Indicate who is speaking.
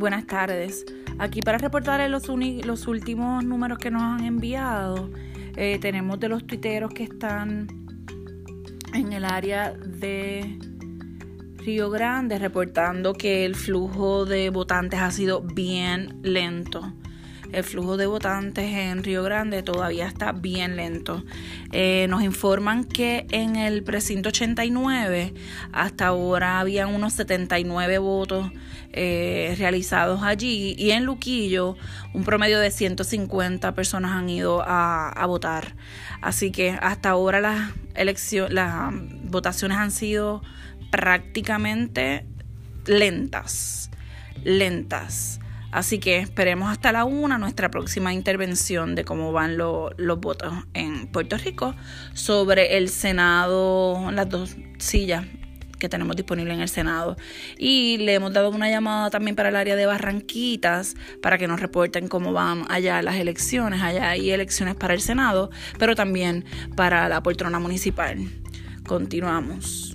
Speaker 1: Buenas tardes. Aquí para reportar los, los últimos números que nos han enviado, eh, tenemos de los tuiteros que están en el área de Río Grande reportando que el flujo de votantes ha sido bien lento el flujo de votantes en Río Grande todavía está bien lento. Eh, nos informan que en el precinto 89 hasta ahora habían unos 79 votos eh, realizados allí y en Luquillo un promedio de 150 personas han ido a, votar. Así que hasta ahora las, elecciones, las votaciones han sido prácticamente lentas, lentas. Así que esperemos hasta la una nuestra próxima intervención de cómo van los votos en Puerto Rico sobre el Senado, las dos sillas que tenemos disponibles en el Senado. Y le hemos dado una llamada también para el área de Barranquitas para que nos reporten cómo van allá las elecciones. Allá hay elecciones para el Senado, pero también para la poltrona municipal. Continuamos.